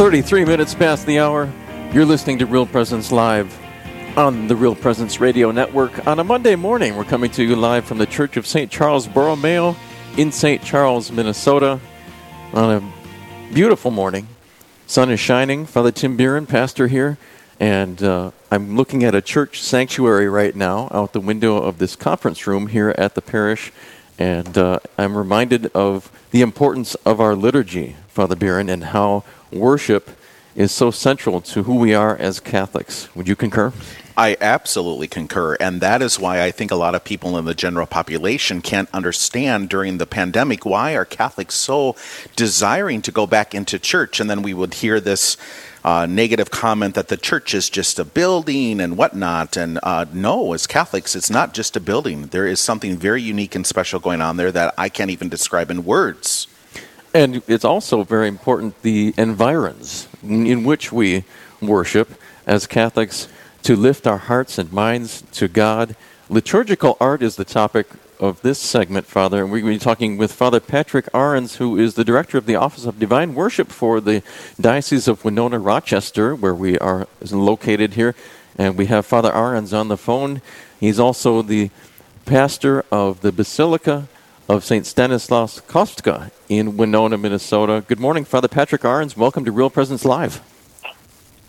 33 minutes past the hour. You're listening to Real Presence Live on the Real Presence Radio Network. On a Monday morning, we're coming to you live from the Church of St. Charles Borromeo in St. Charles, Minnesota, on a beautiful morning. Sun is shining. Father Tim Buren, pastor here, and uh, I'm looking at a church sanctuary right now out the window of this conference room here at the parish, and uh, I'm reminded of the importance of our liturgy, Father Buren, and how worship is so central to who we are as Catholics. Would you concur? I absolutely concur. And that is why I think a lot of people in the general population can't understand during the pandemic why are Catholics so desiring to go back into church. And then we would hear this uh, negative comment that the church is just a building and whatnot. And uh, no, as Catholics, it's not just a building. There is something very unique and special going on there that I can't even describe in words. And it's also very important the environs in which we worship as Catholics to lift our hearts and minds to God. Liturgical art is the topic of this segment, Father, and we're going to be talking with Father Patrick Arens, who is the director of the Office of Divine Worship for the Diocese of Winona Rochester, where we are located here. And we have Father Arens on the phone. He's also the pastor of the Basilica of St. Stanislaus Kostka in Winona, Minnesota. Good morning, Father Patrick Arens. Welcome to Real Presence Live.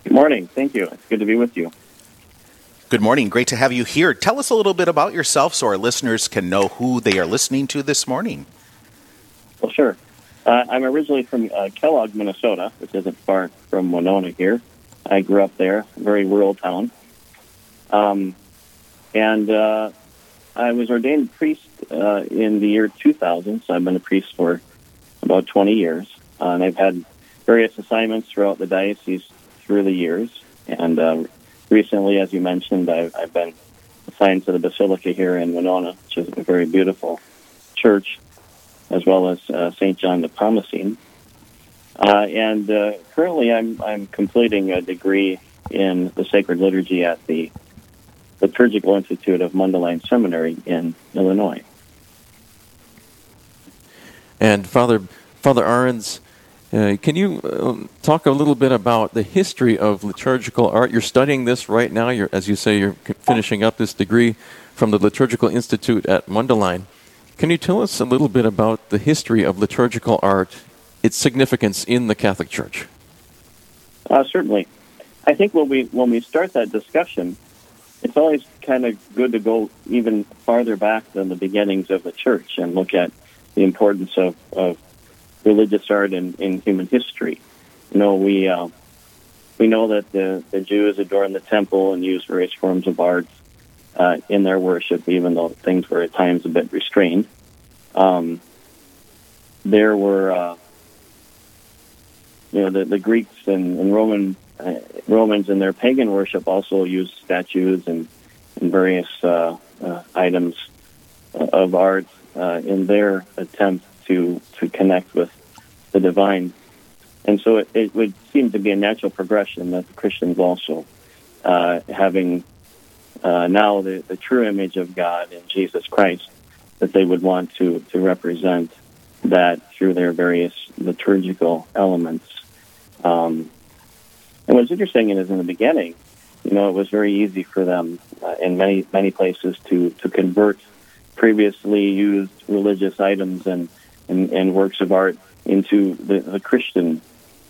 Good morning. Thank you. It's good to be with you. Good morning. Great to have you here. Tell us a little bit about yourself so our listeners can know who they are listening to this morning. Well, sure. Uh, I'm originally from uh, Kellogg, Minnesota, which isn't far from Winona here. I grew up there, a very rural town. Um, and uh, I was ordained a priest uh, in the year 2000, so I've been a priest for about 20 years. Uh, and I've had various assignments throughout the diocese through the years. And uh, recently, as you mentioned, I've, I've been assigned to the Basilica here in Winona, which is a very beautiful church, as well as uh, St. John Nepomucene. Uh, and uh, currently, I'm, I'm completing a degree in the sacred liturgy at the Liturgical Institute of Mundelein Seminary in Illinois. And Father Father Arens, uh, can you uh, talk a little bit about the history of liturgical art? You're studying this right now. You're, as you say, you're finishing up this degree from the Liturgical Institute at Mundelein. Can you tell us a little bit about the history of liturgical art, its significance in the Catholic Church? Uh, certainly. I think when we when we start that discussion, it's always kind of good to go even farther back than the beginnings of the church and look at the importance of, of religious art in, in human history. You know, we uh, we know that the, the Jews adorned the temple and used various forms of art uh, in their worship, even though things were at times a bit restrained. Um, there were, uh, you know, the, the Greeks and, and Roman uh, Romans in their pagan worship also used statues and, and various uh, uh, items of art in their attempt to to connect with the divine. And so it, it would seem to be a natural progression that the Christians also, uh, having uh, now the, the true image of God in Jesus Christ, that they would want to, to represent that through their various liturgical elements. Um, and what's interesting is in the beginning, you know, it was very easy for them uh, in many many places to to convert previously used religious items and and, and works of art into the, the Christian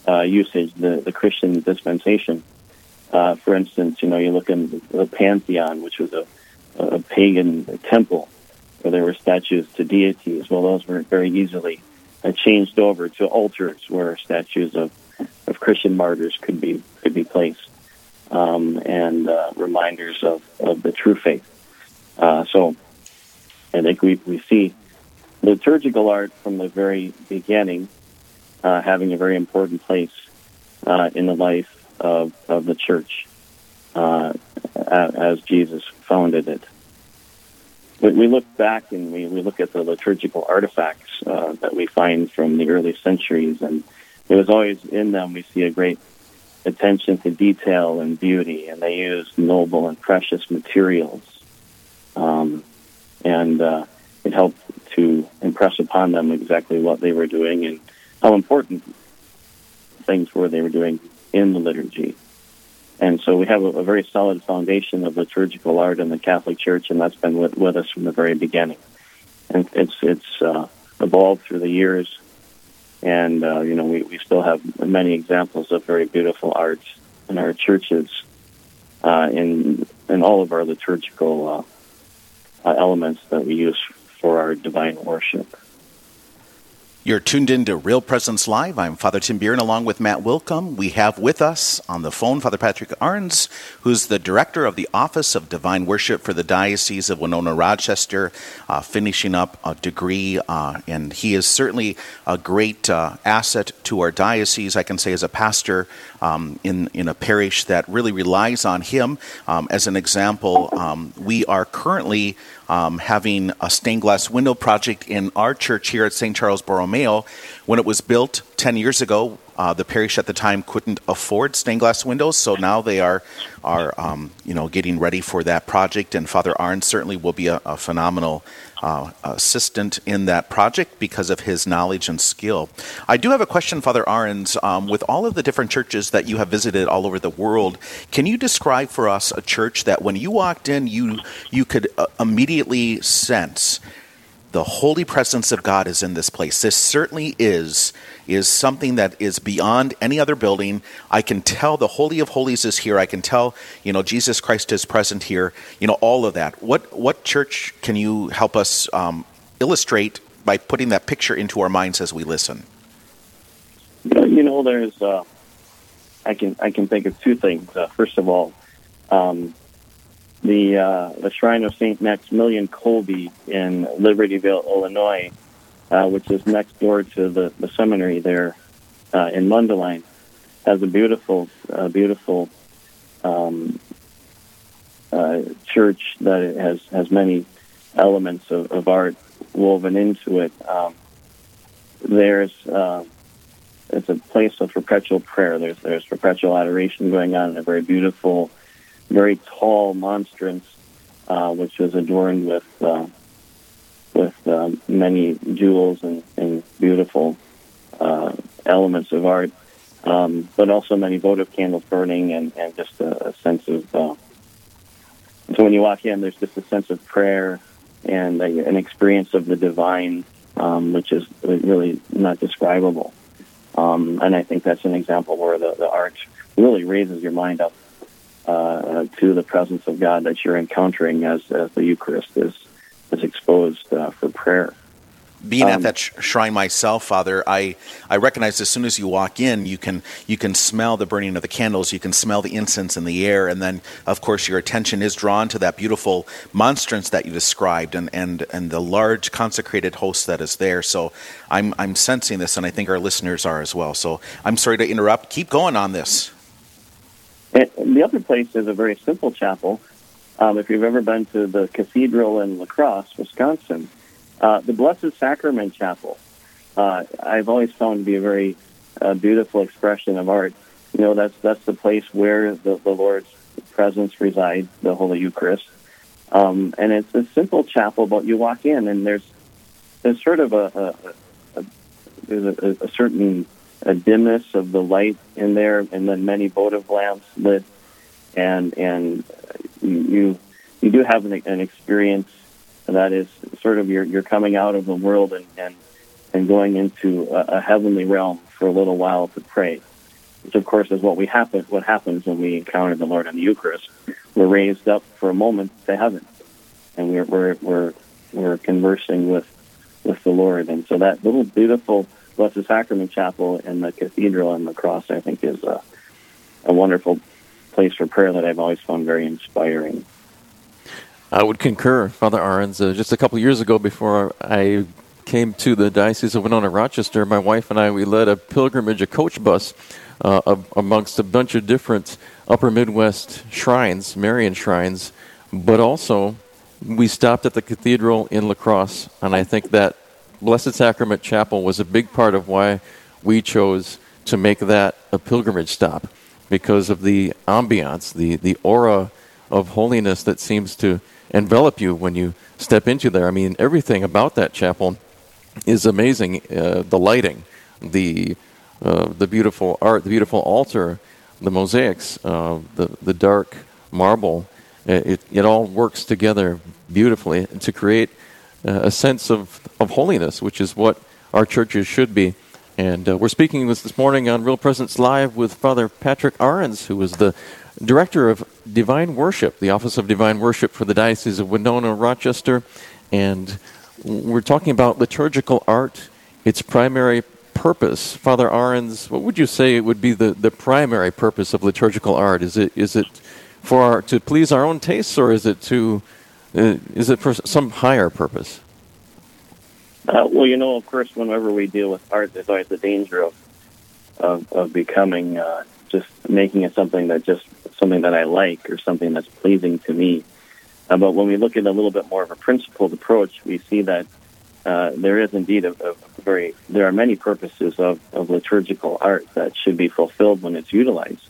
uh, usage, the, the Christian dispensation. Uh, for instance, you know, you look in the Pantheon, which was a, a pagan temple where there were statues to deities. Well, those were very easily uh, changed over to altars where statues of, of Christian martyrs could be could be placed, um, and uh, reminders of, of the true faith. Uh, so, I think we we see liturgical art from the very beginning uh, having a very important place uh, in the life of, of the church uh, as Jesus founded it. We, look back and we, we look at the liturgical artifacts uh, that we find from the early centuries, and it was always in them we see a great attention to detail and beauty, and they used noble and precious materials. Um, and uh, it helped to impress upon them exactly what they were doing and how important things were they were doing in the liturgy. And so we have a, a very solid foundation of liturgical art in the Catholic Church, and that's been with, with us from the very beginning. And it's it's uh, evolved through the years, and uh, you know we, we still have many examples of very beautiful art in our churches, uh, in in all of our liturgical uh, uh, elements that we use for our divine worship. You're tuned in to Real Presence Live. I'm Father Tim Bieran along with Matt Willkom. We have with us on the phone Father Patrick Arens, who's the director of the Office of Divine Worship for the Diocese of Winona Rochester, uh, finishing up a degree. Uh, and he is certainly a great uh, asset to our diocese, I can say, as a pastor um, in, in a parish that really relies on him. Um, as an example, um, we are currently um, having a stained glass window project in our church here at St. Charles Borromeo. When it was built 10 years ago, uh, the parish at the time couldn't afford stained glass windows, so now they are are um, you know getting ready for that project. And Father Arens certainly will be a, a phenomenal uh, assistant in that project because of his knowledge and skill. I do have a question, Father Arens. Um, with all of the different churches that you have visited all over the world, can you describe for us a church that when you walked in, you you could uh, immediately sense the holy presence of God is in this place. This certainly is is something that is beyond any other building. I can tell the holy of holies is here. I can tell, you know, Jesus Christ is present here. You know, all of that. What what church can you help us um, illustrate by putting that picture into our minds as we listen? You know, there's uh, I can I can think of two things. Uh, first of all, um, the uh, the Shrine of Saint Maximilian Kolbe in Libertyville, Illinois, uh, which is next door to the, the seminary there uh, in Mundelein, has a beautiful beautiful um, uh, church that has has many elements of, of art woven into it. Um, there's uh, it's a place of perpetual prayer. There's there's perpetual adoration going on in a very beautiful very tall monstrance, uh, which was adorned with uh, with uh, many jewels and, and beautiful uh, elements of art, um, but also many votive candles burning and, and just a, a sense of. Uh, so when you walk in, there's just a sense of prayer and a, an experience of the divine, um, which is really not describable. Um, and I think that's an example where the, the art really raises your mind up uh, to the presence of God that you're encountering as, as the Eucharist is is exposed uh, for prayer. Being um, at that sh- shrine myself, Father, I, I recognize as soon as you walk in, you can you can smell the burning of the candles, you can smell the incense in the air, and then of course your attention is drawn to that beautiful monstrance that you described, and, and, and the large consecrated host that is there. So I'm I'm sensing this, and I think our listeners are as well. So I'm sorry to interrupt. Keep going on this. The other place is a very simple chapel. Um, if you've ever been to the cathedral in La Crosse, Wisconsin, uh, the Blessed Sacrament Chapel, uh, I've always found to be a very uh, beautiful expression of art. You know, that's that's the place where the, the Lord's presence resides, the Holy Eucharist. Um, and it's a simple chapel, but you walk in and there's there's sort of a, a, a there's a, a certain a dimness of the light in there, and then many votive lamps lit, and and uh, you you do have an, an experience that is sort of you're you're coming out of the world and and, and going into a, a heavenly realm for a little while to pray, which of course is what we happen what happens when we encounter the Lord in the Eucharist. We're raised up for a moment to heaven, and we're we're we're we're conversing with with the Lord, and so that little beautiful Blessed Sacrament Chapel in the cathedral and La Crosse, I think, is a, a wonderful place for prayer that I've always found very inspiring. I would concur, Father Arens. Uh, just a couple years ago, before I came to the Diocese of Winona Rochester, my wife and I we led a pilgrimage, a coach bus, uh, amongst a bunch of different Upper Midwest shrines, Marian shrines, but also we stopped at the cathedral in La Crosse, and I think that Blessed Sacrament Chapel was a big part of why we chose to make that a pilgrimage stop because of the ambiance, the, the aura of holiness that seems to envelop you when you step into there. I mean, everything about that chapel is amazing. Uh, the lighting, the uh, the beautiful art, the beautiful altar, the mosaics, uh, the, the dark marble. It, it all works together beautifully to create uh, a sense of, of holiness, which is what our churches should be. And uh, we're speaking this, this morning on Real Presence Live with Father Patrick Arens, who is the Director of Divine Worship, the Office of Divine Worship for the Diocese of Winona, Rochester. And we're talking about liturgical art, its primary purpose. Father Arens, what would you say would be the, the primary purpose of liturgical art? Is it, is it for our, to please our own tastes, or is it to uh, is it for some higher purpose? Uh, well, you know, of course, whenever we deal with art, there's always the danger of of, of becoming uh, just making it something that just something that I like or something that's pleasing to me. Uh, but when we look at a little bit more of a principled approach, we see that uh, there is indeed a, a, very there are many purposes of, of liturgical art that should be fulfilled when it's utilized.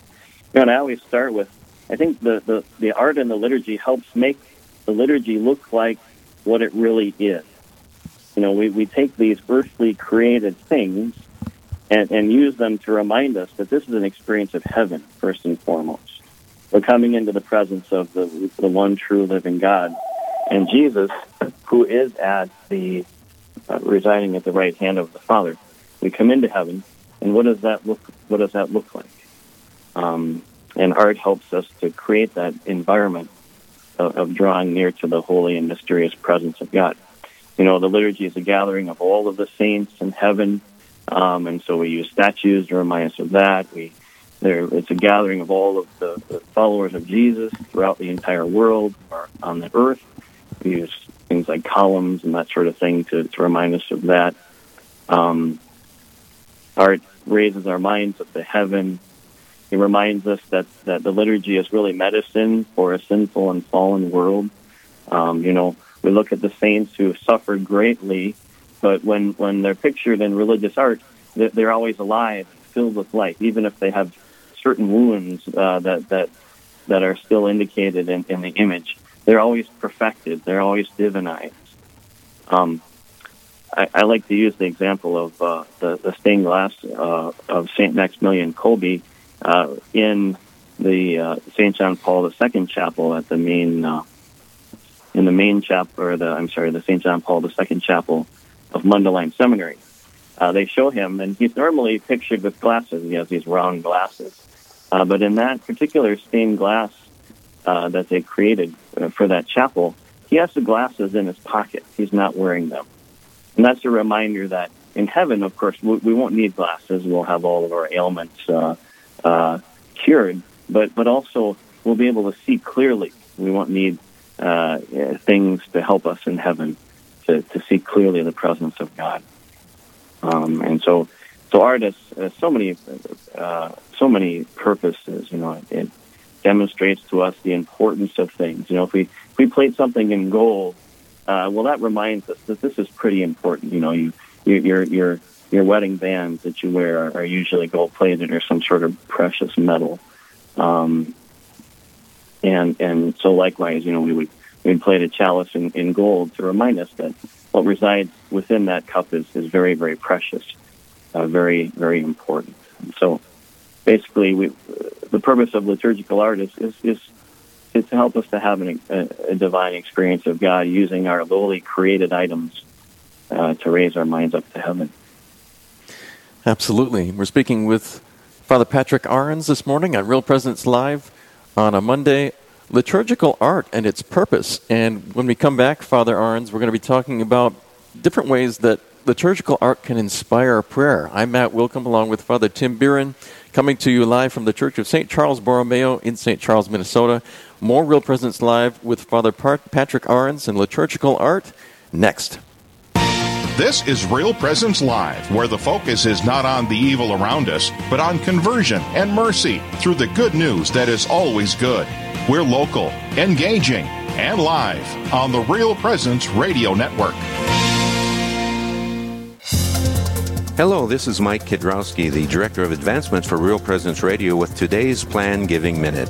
You know, and I always start with I think the, the, the art in the liturgy helps make the liturgy look like what it really is. You know, we, we take these earthly created things and, and use them to remind us that this is an experience of heaven, first and foremost. We're coming into the presence of the, the one true living God. And Jesus, who is at the, uh, residing at the right hand of the Father, we come into heaven, and what does that look, what does that look like? Um, and art helps us to create that environment of, of drawing near to the holy and mysterious presence of God. You know, the liturgy is a gathering of all of the saints in heaven um, and so we use statues to remind us of that. We there it's a gathering of all of the, the followers of Jesus throughout the entire world or on the earth. We use things like columns and that sort of thing to, to remind us of that. Um, art raises our minds up to heaven. It reminds us that, that the liturgy is really medicine for a sinful and fallen world. Um, you know, we look at the saints who have suffered greatly but when, when they're pictured in religious art, they're, always alive, filled with life, even if they have certain wounds uh, that, that, that are still indicated in, in the image. They're always perfected. They're always divinized. Um, I, I, like to use the example of uh, the, the stained glass uh, of St. Maximilian Kolbe uh, in the uh, St. John Paul II chapel at the main uh, in the main chapel, or the I'm sorry, the St. John Paul II chapel of Mundelein Seminary. Uh, they show him, and he's normally pictured with glasses. He has these round glasses. Uh, but in that particular stained glass uh, that they created uh, for that chapel, he has the glasses in his pocket. He's not wearing them. And that's a reminder that in heaven, of course, we, we won't need glasses. We'll have all of our ailments uh, uh, cured, but, but also we'll be able to see clearly. We won't need things to help us in heaven to, to see clearly the presence of God. Um, and so, so art has, so many, uh, so many purposes. You know, it, it, demonstrates to us the importance of things. You know, if we if we plate something in gold, uh, well, that reminds us that this is pretty important. You know, you your your your wedding bands that you wear are, are usually gold plated or some sort of precious metal. Um, and and so likewise, you know, we would we plate a chalice in, in gold to remind us that what resides within that cup is, is very, very precious, uh, very, very important. And so basically, we, the purpose of liturgical art is, is, is, is to help us to have an, a, a, divine experience of God using our lowly created items uh, to raise our minds up to heaven. Absolutely. We're speaking with Father Patrick Arens this morning on Real Presence Live on a Monday liturgical art and its purpose. And when we come back, Father Arens, we're going to be talking about different ways that liturgical art can inspire prayer. I'm Matt Willkom along with Father Tim Biren, coming to you live from the Church of St. Charles Borromeo in St. Charles, Minnesota. More Real Presence Live with Father Patrick Arens and liturgical art next. This is Real Presence Live, where the focus is not on the evil around us, but on conversion and mercy through the good news that is always good. We're local, engaging, and live on the Real Presence Radio Network. Hello, this is Mike Kidrowski, the Director of Advancements for Real Presence Radio, with today's Plan Giving Minute.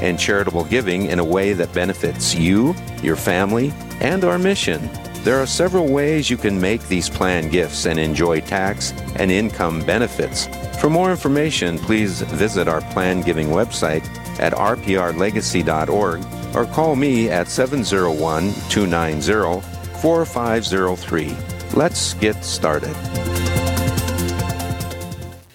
and charitable giving in a way that benefits you, your family, and our mission. There are several ways you can make these plan gifts and enjoy tax and income benefits. For more information, please visit our plan giving website at rprlegacy.org or call me at 701 290 4503. Let's get started.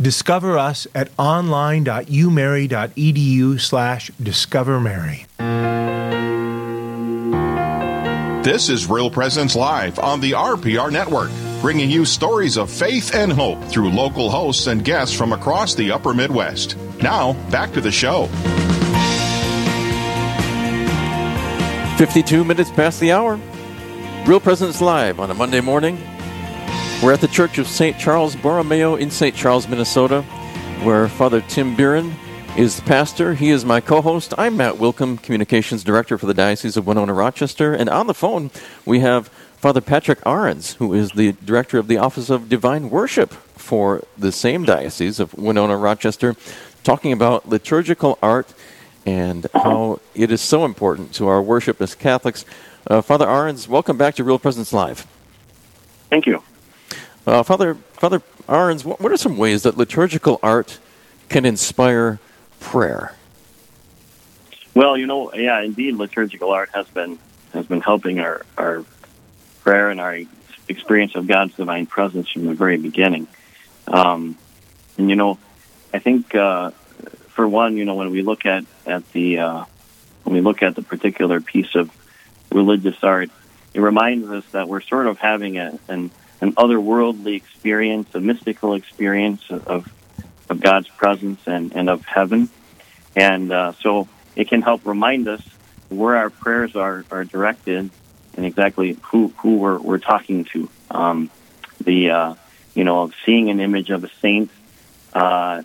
Discover us at online.umary.edu slash discovermary. This is Real Presence Live on the RPR Network, bringing you stories of faith and hope through local hosts and guests from across the upper Midwest. Now, back to the show. 52 minutes past the hour. Real Presence Live on a Monday morning. We're at the Church of St. Charles Borromeo in St. Charles, Minnesota, where Father Tim Buren is the pastor. He is my co host. I'm Matt Willkom, Communications Director for the Diocese of Winona Rochester. And on the phone, we have Father Patrick Arens, who is the Director of the Office of Divine Worship for the same Diocese of Winona Rochester, talking about liturgical art and how it is so important to our worship as Catholics. Uh, Father Arens, welcome back to Real Presence Live. Thank you. Uh, Father Father Arens, what, what are some ways that liturgical art can inspire prayer? Well, you know, yeah, indeed, liturgical art has been has been helping our our prayer and our experience of God's divine presence from the very beginning. Um, and you know, I think uh, for one, you know, when we look at at the uh, when we look at the particular piece of religious art, it reminds us that we're sort of having a, an an otherworldly experience, a mystical experience of, of God's presence and, and of heaven. And uh, so it can help remind us where our prayers are, are directed and exactly who, who we're, we're talking to. Um, the, uh, you know, seeing an image of a saint uh,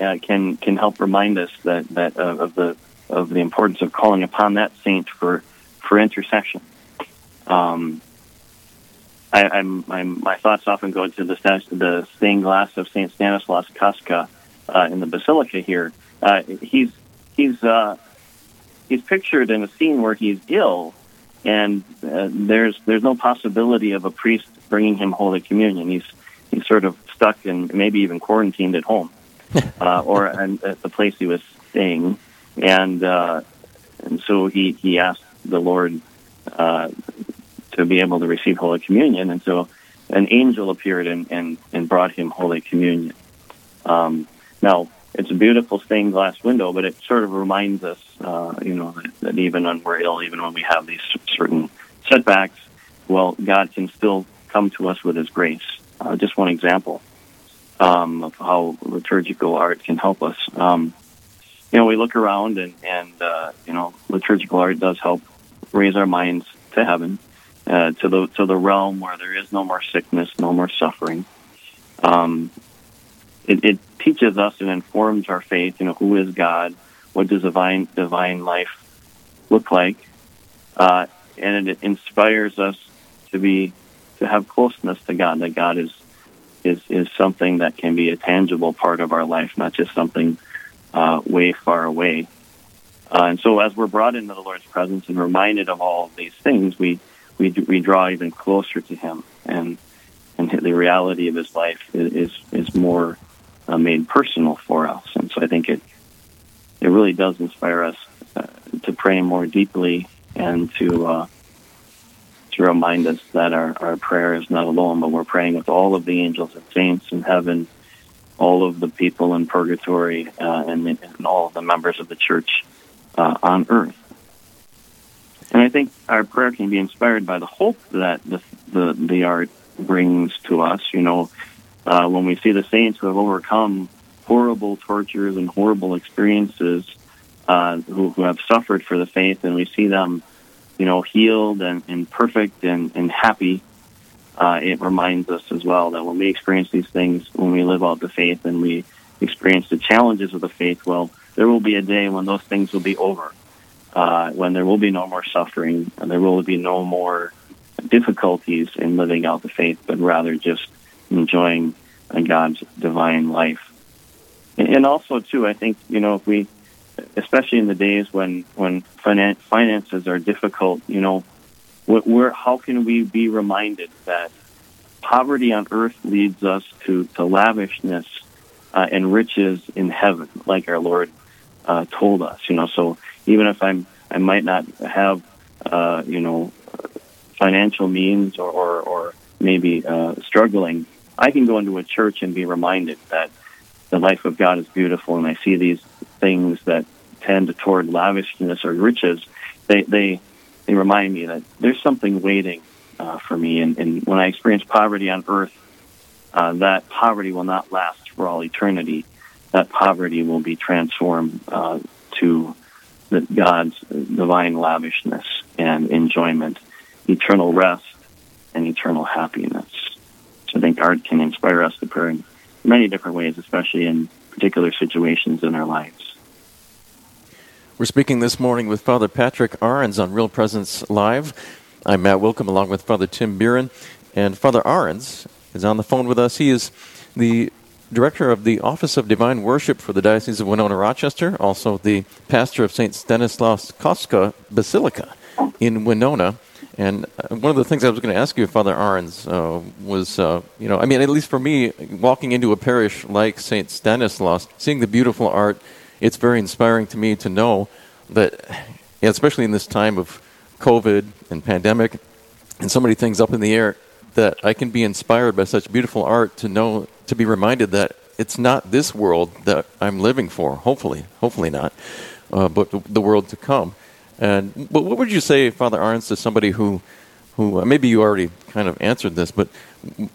uh, can, can help remind us that, that uh, of, the, of the importance of calling upon that saint for, for intercession. Um, I, I'm, I'm, my thoughts often go to the, the stained glass of Saint Stanislaus Kostka uh, in the basilica here. Uh, he's he's uh, he's pictured in a scene where he's ill, and uh, there's there's no possibility of a priest bringing him Holy Communion. He's he's sort of stuck and maybe even quarantined at home, uh, or at the place he was staying, and uh, and so he he asked the Lord uh, to be able to receive Holy Communion. And so an angel appeared and, and, and brought him Holy Communion. Um, now, it's a beautiful stained glass window, but it sort of reminds us, uh, you know, that, that even when we're ill, even when we have these certain setbacks, well, God can still come to us with His grace. Uh, just one example um, of how liturgical art can help us. Um, you know, we look around and, and uh, you know, liturgical art does help raise our minds to heaven uh, to the to the realm where there is no more sickness, no more suffering. Um, it, it, teaches us and informs our faith. You know, who is God? What does divine divine life look like? Uh, and it inspires us to be to have closeness to God. That God is is is something that can be a tangible part of our life, not just something uh, way far away. Uh, and so, as we're brought into the Lord's presence and reminded of all of these things, we we we draw even closer to Him, and and the reality of His life is is, more uh, made personal for us. And so, I think it it really does inspire us uh, to pray more deeply and to uh, to remind us that our, our prayer is not alone, but we're praying with all of the angels and saints in heaven, all of the people in purgatory, uh, and, and, all of the members of the church uh, on earth. And I think our prayer can be inspired by the hope that the the, the art brings to us. You know, uh, when we see the saints who have overcome horrible tortures and horrible experiences, uh, who, who have suffered for the faith, and we see them you know, healed and, and perfect and, and happy, uh, it reminds us as well that when we experience these things, when we live out the faith and we experience the challenges of the faith, well, there will be a day when those things will be over, uh, when there will be no more suffering and there will be no more difficulties in living out the faith, but rather just enjoying God's divine life. And also, too, I think, you know, if we especially in the days when when finan- finances are difficult, you know, how can we be reminded that poverty on earth leads us to to lavishness uh, and riches in heaven, like our Lord uh, told us. You know, so even if I'm I might not have uh, you know financial means or or, or maybe uh, struggling, I can go into a church and be reminded that the life of God is beautiful, and I see these things that tend toward lavishness or riches, they they they remind me that there's something waiting uh, for me. And, and when I experience poverty on earth, uh, that poverty will not last for all eternity. That poverty will be transformed uh, to the, God's divine lavishness and enjoyment, eternal rest, and eternal happiness. So I think art can inspire us to pray in many different ways, especially in particular situations in our lives. We're speaking this morning with Father Patrick Arens on Real Presence Live. I'm Matt Willkom along with Father Tim Buren. And Father Arens is on the phone with us. He is the director of the Office of Divine Worship for the Diocese of Winona Rochester, also the pastor of St. Stanislaus Kostka Basilica in Winona. And uh, one of the things I was going to ask you, Father Arens, uh, was, uh, you know, I mean, at least for me, walking into a parish like St. Stanislaus, seeing the beautiful art it's very inspiring to me to know that, especially in this time of COVID and pandemic and so many things up in the air, that I can be inspired by such beautiful art to know, to be reminded that it's not this world that I'm living for, hopefully, hopefully not, uh, but the, world to come. And but what would you say, Father Arens, to somebody who, who uh, maybe you already kind of answered this, but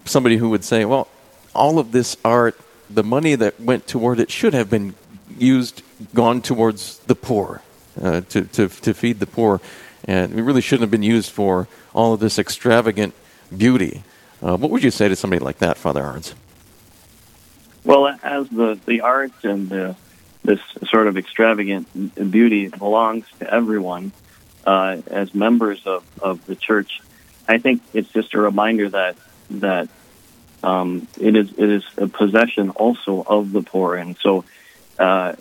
somebody who would say, well, all of this art, the money that went toward it should have been used, gone towards the poor, uh, to, to, to feed the poor. And it really shouldn't have been used for all of this extravagant beauty. Uh, what would you say to somebody like that, Father Arens? Well, as the, the art and the, this sort of extravagant beauty belongs to everyone, uh, as members of, of the church, I think it's just a reminder that that um, it is it is a possession also of the poor, and so uh,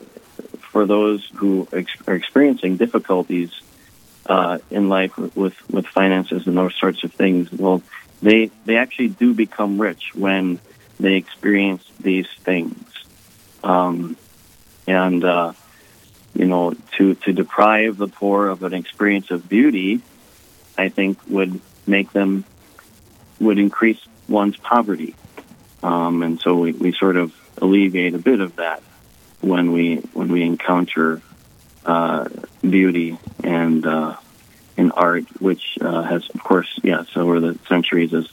for those who ex- are experiencing difficulties uh, in life with, with finances and those sorts of things, well, they they actually do become rich when they experience these things, um, and uh, you know, to to deprive the poor of an experience of beauty, I think would make them would increase one's poverty, um, and so we, we sort of alleviate a bit of that when we when we encounter uh, beauty and uh, in art, which uh, has, of course, yes, over the centuries is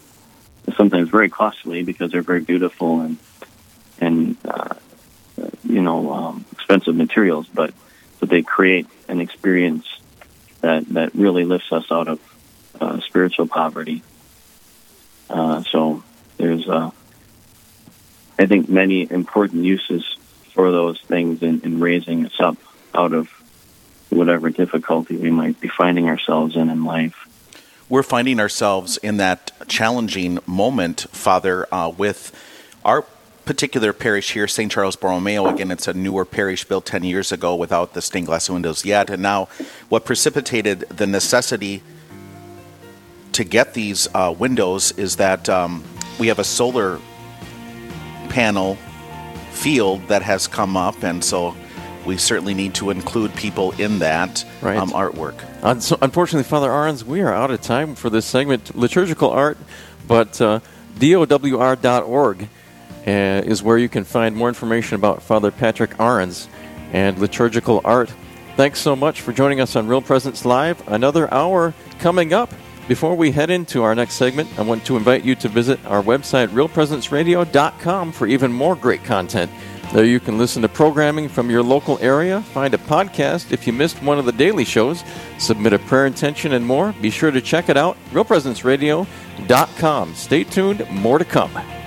sometimes very costly because they're very beautiful and and uh, you know um, expensive materials, but but they create an experience that that really lifts us out of uh, spiritual poverty. Uh, so there's, uh, I think, many important uses for those things in, in raising us up out of whatever difficulty we might be finding ourselves in in life. We're finding ourselves in that challenging moment, Father, uh, with our particular parish here, St. Charles Borromeo, again, it's a newer parish built 10 years ago without the stained glass windows yet. And now, what precipitated the necessity to get these uh, windows is that um, we have a solar panel field that has come up, and so we certainly need to include people in that Right. um, artwork. Unfortunately, Father Arens, we are out of time for this segment. Liturgical art, but uh, dowr.org uh, is where you can find more information about Father Patrick Arens and liturgical art. Thanks so much for joining us on Real Presence Live. Another hour coming up. Before we head into our next segment, I want to invite you to visit our website, realpresenceradio.com, for even more great content. There you can listen to programming from your local area, find a podcast if you missed one of the daily shows, submit a prayer intention, and more. Be sure to check it out, realpresenceradio.com. Stay tuned, more to come.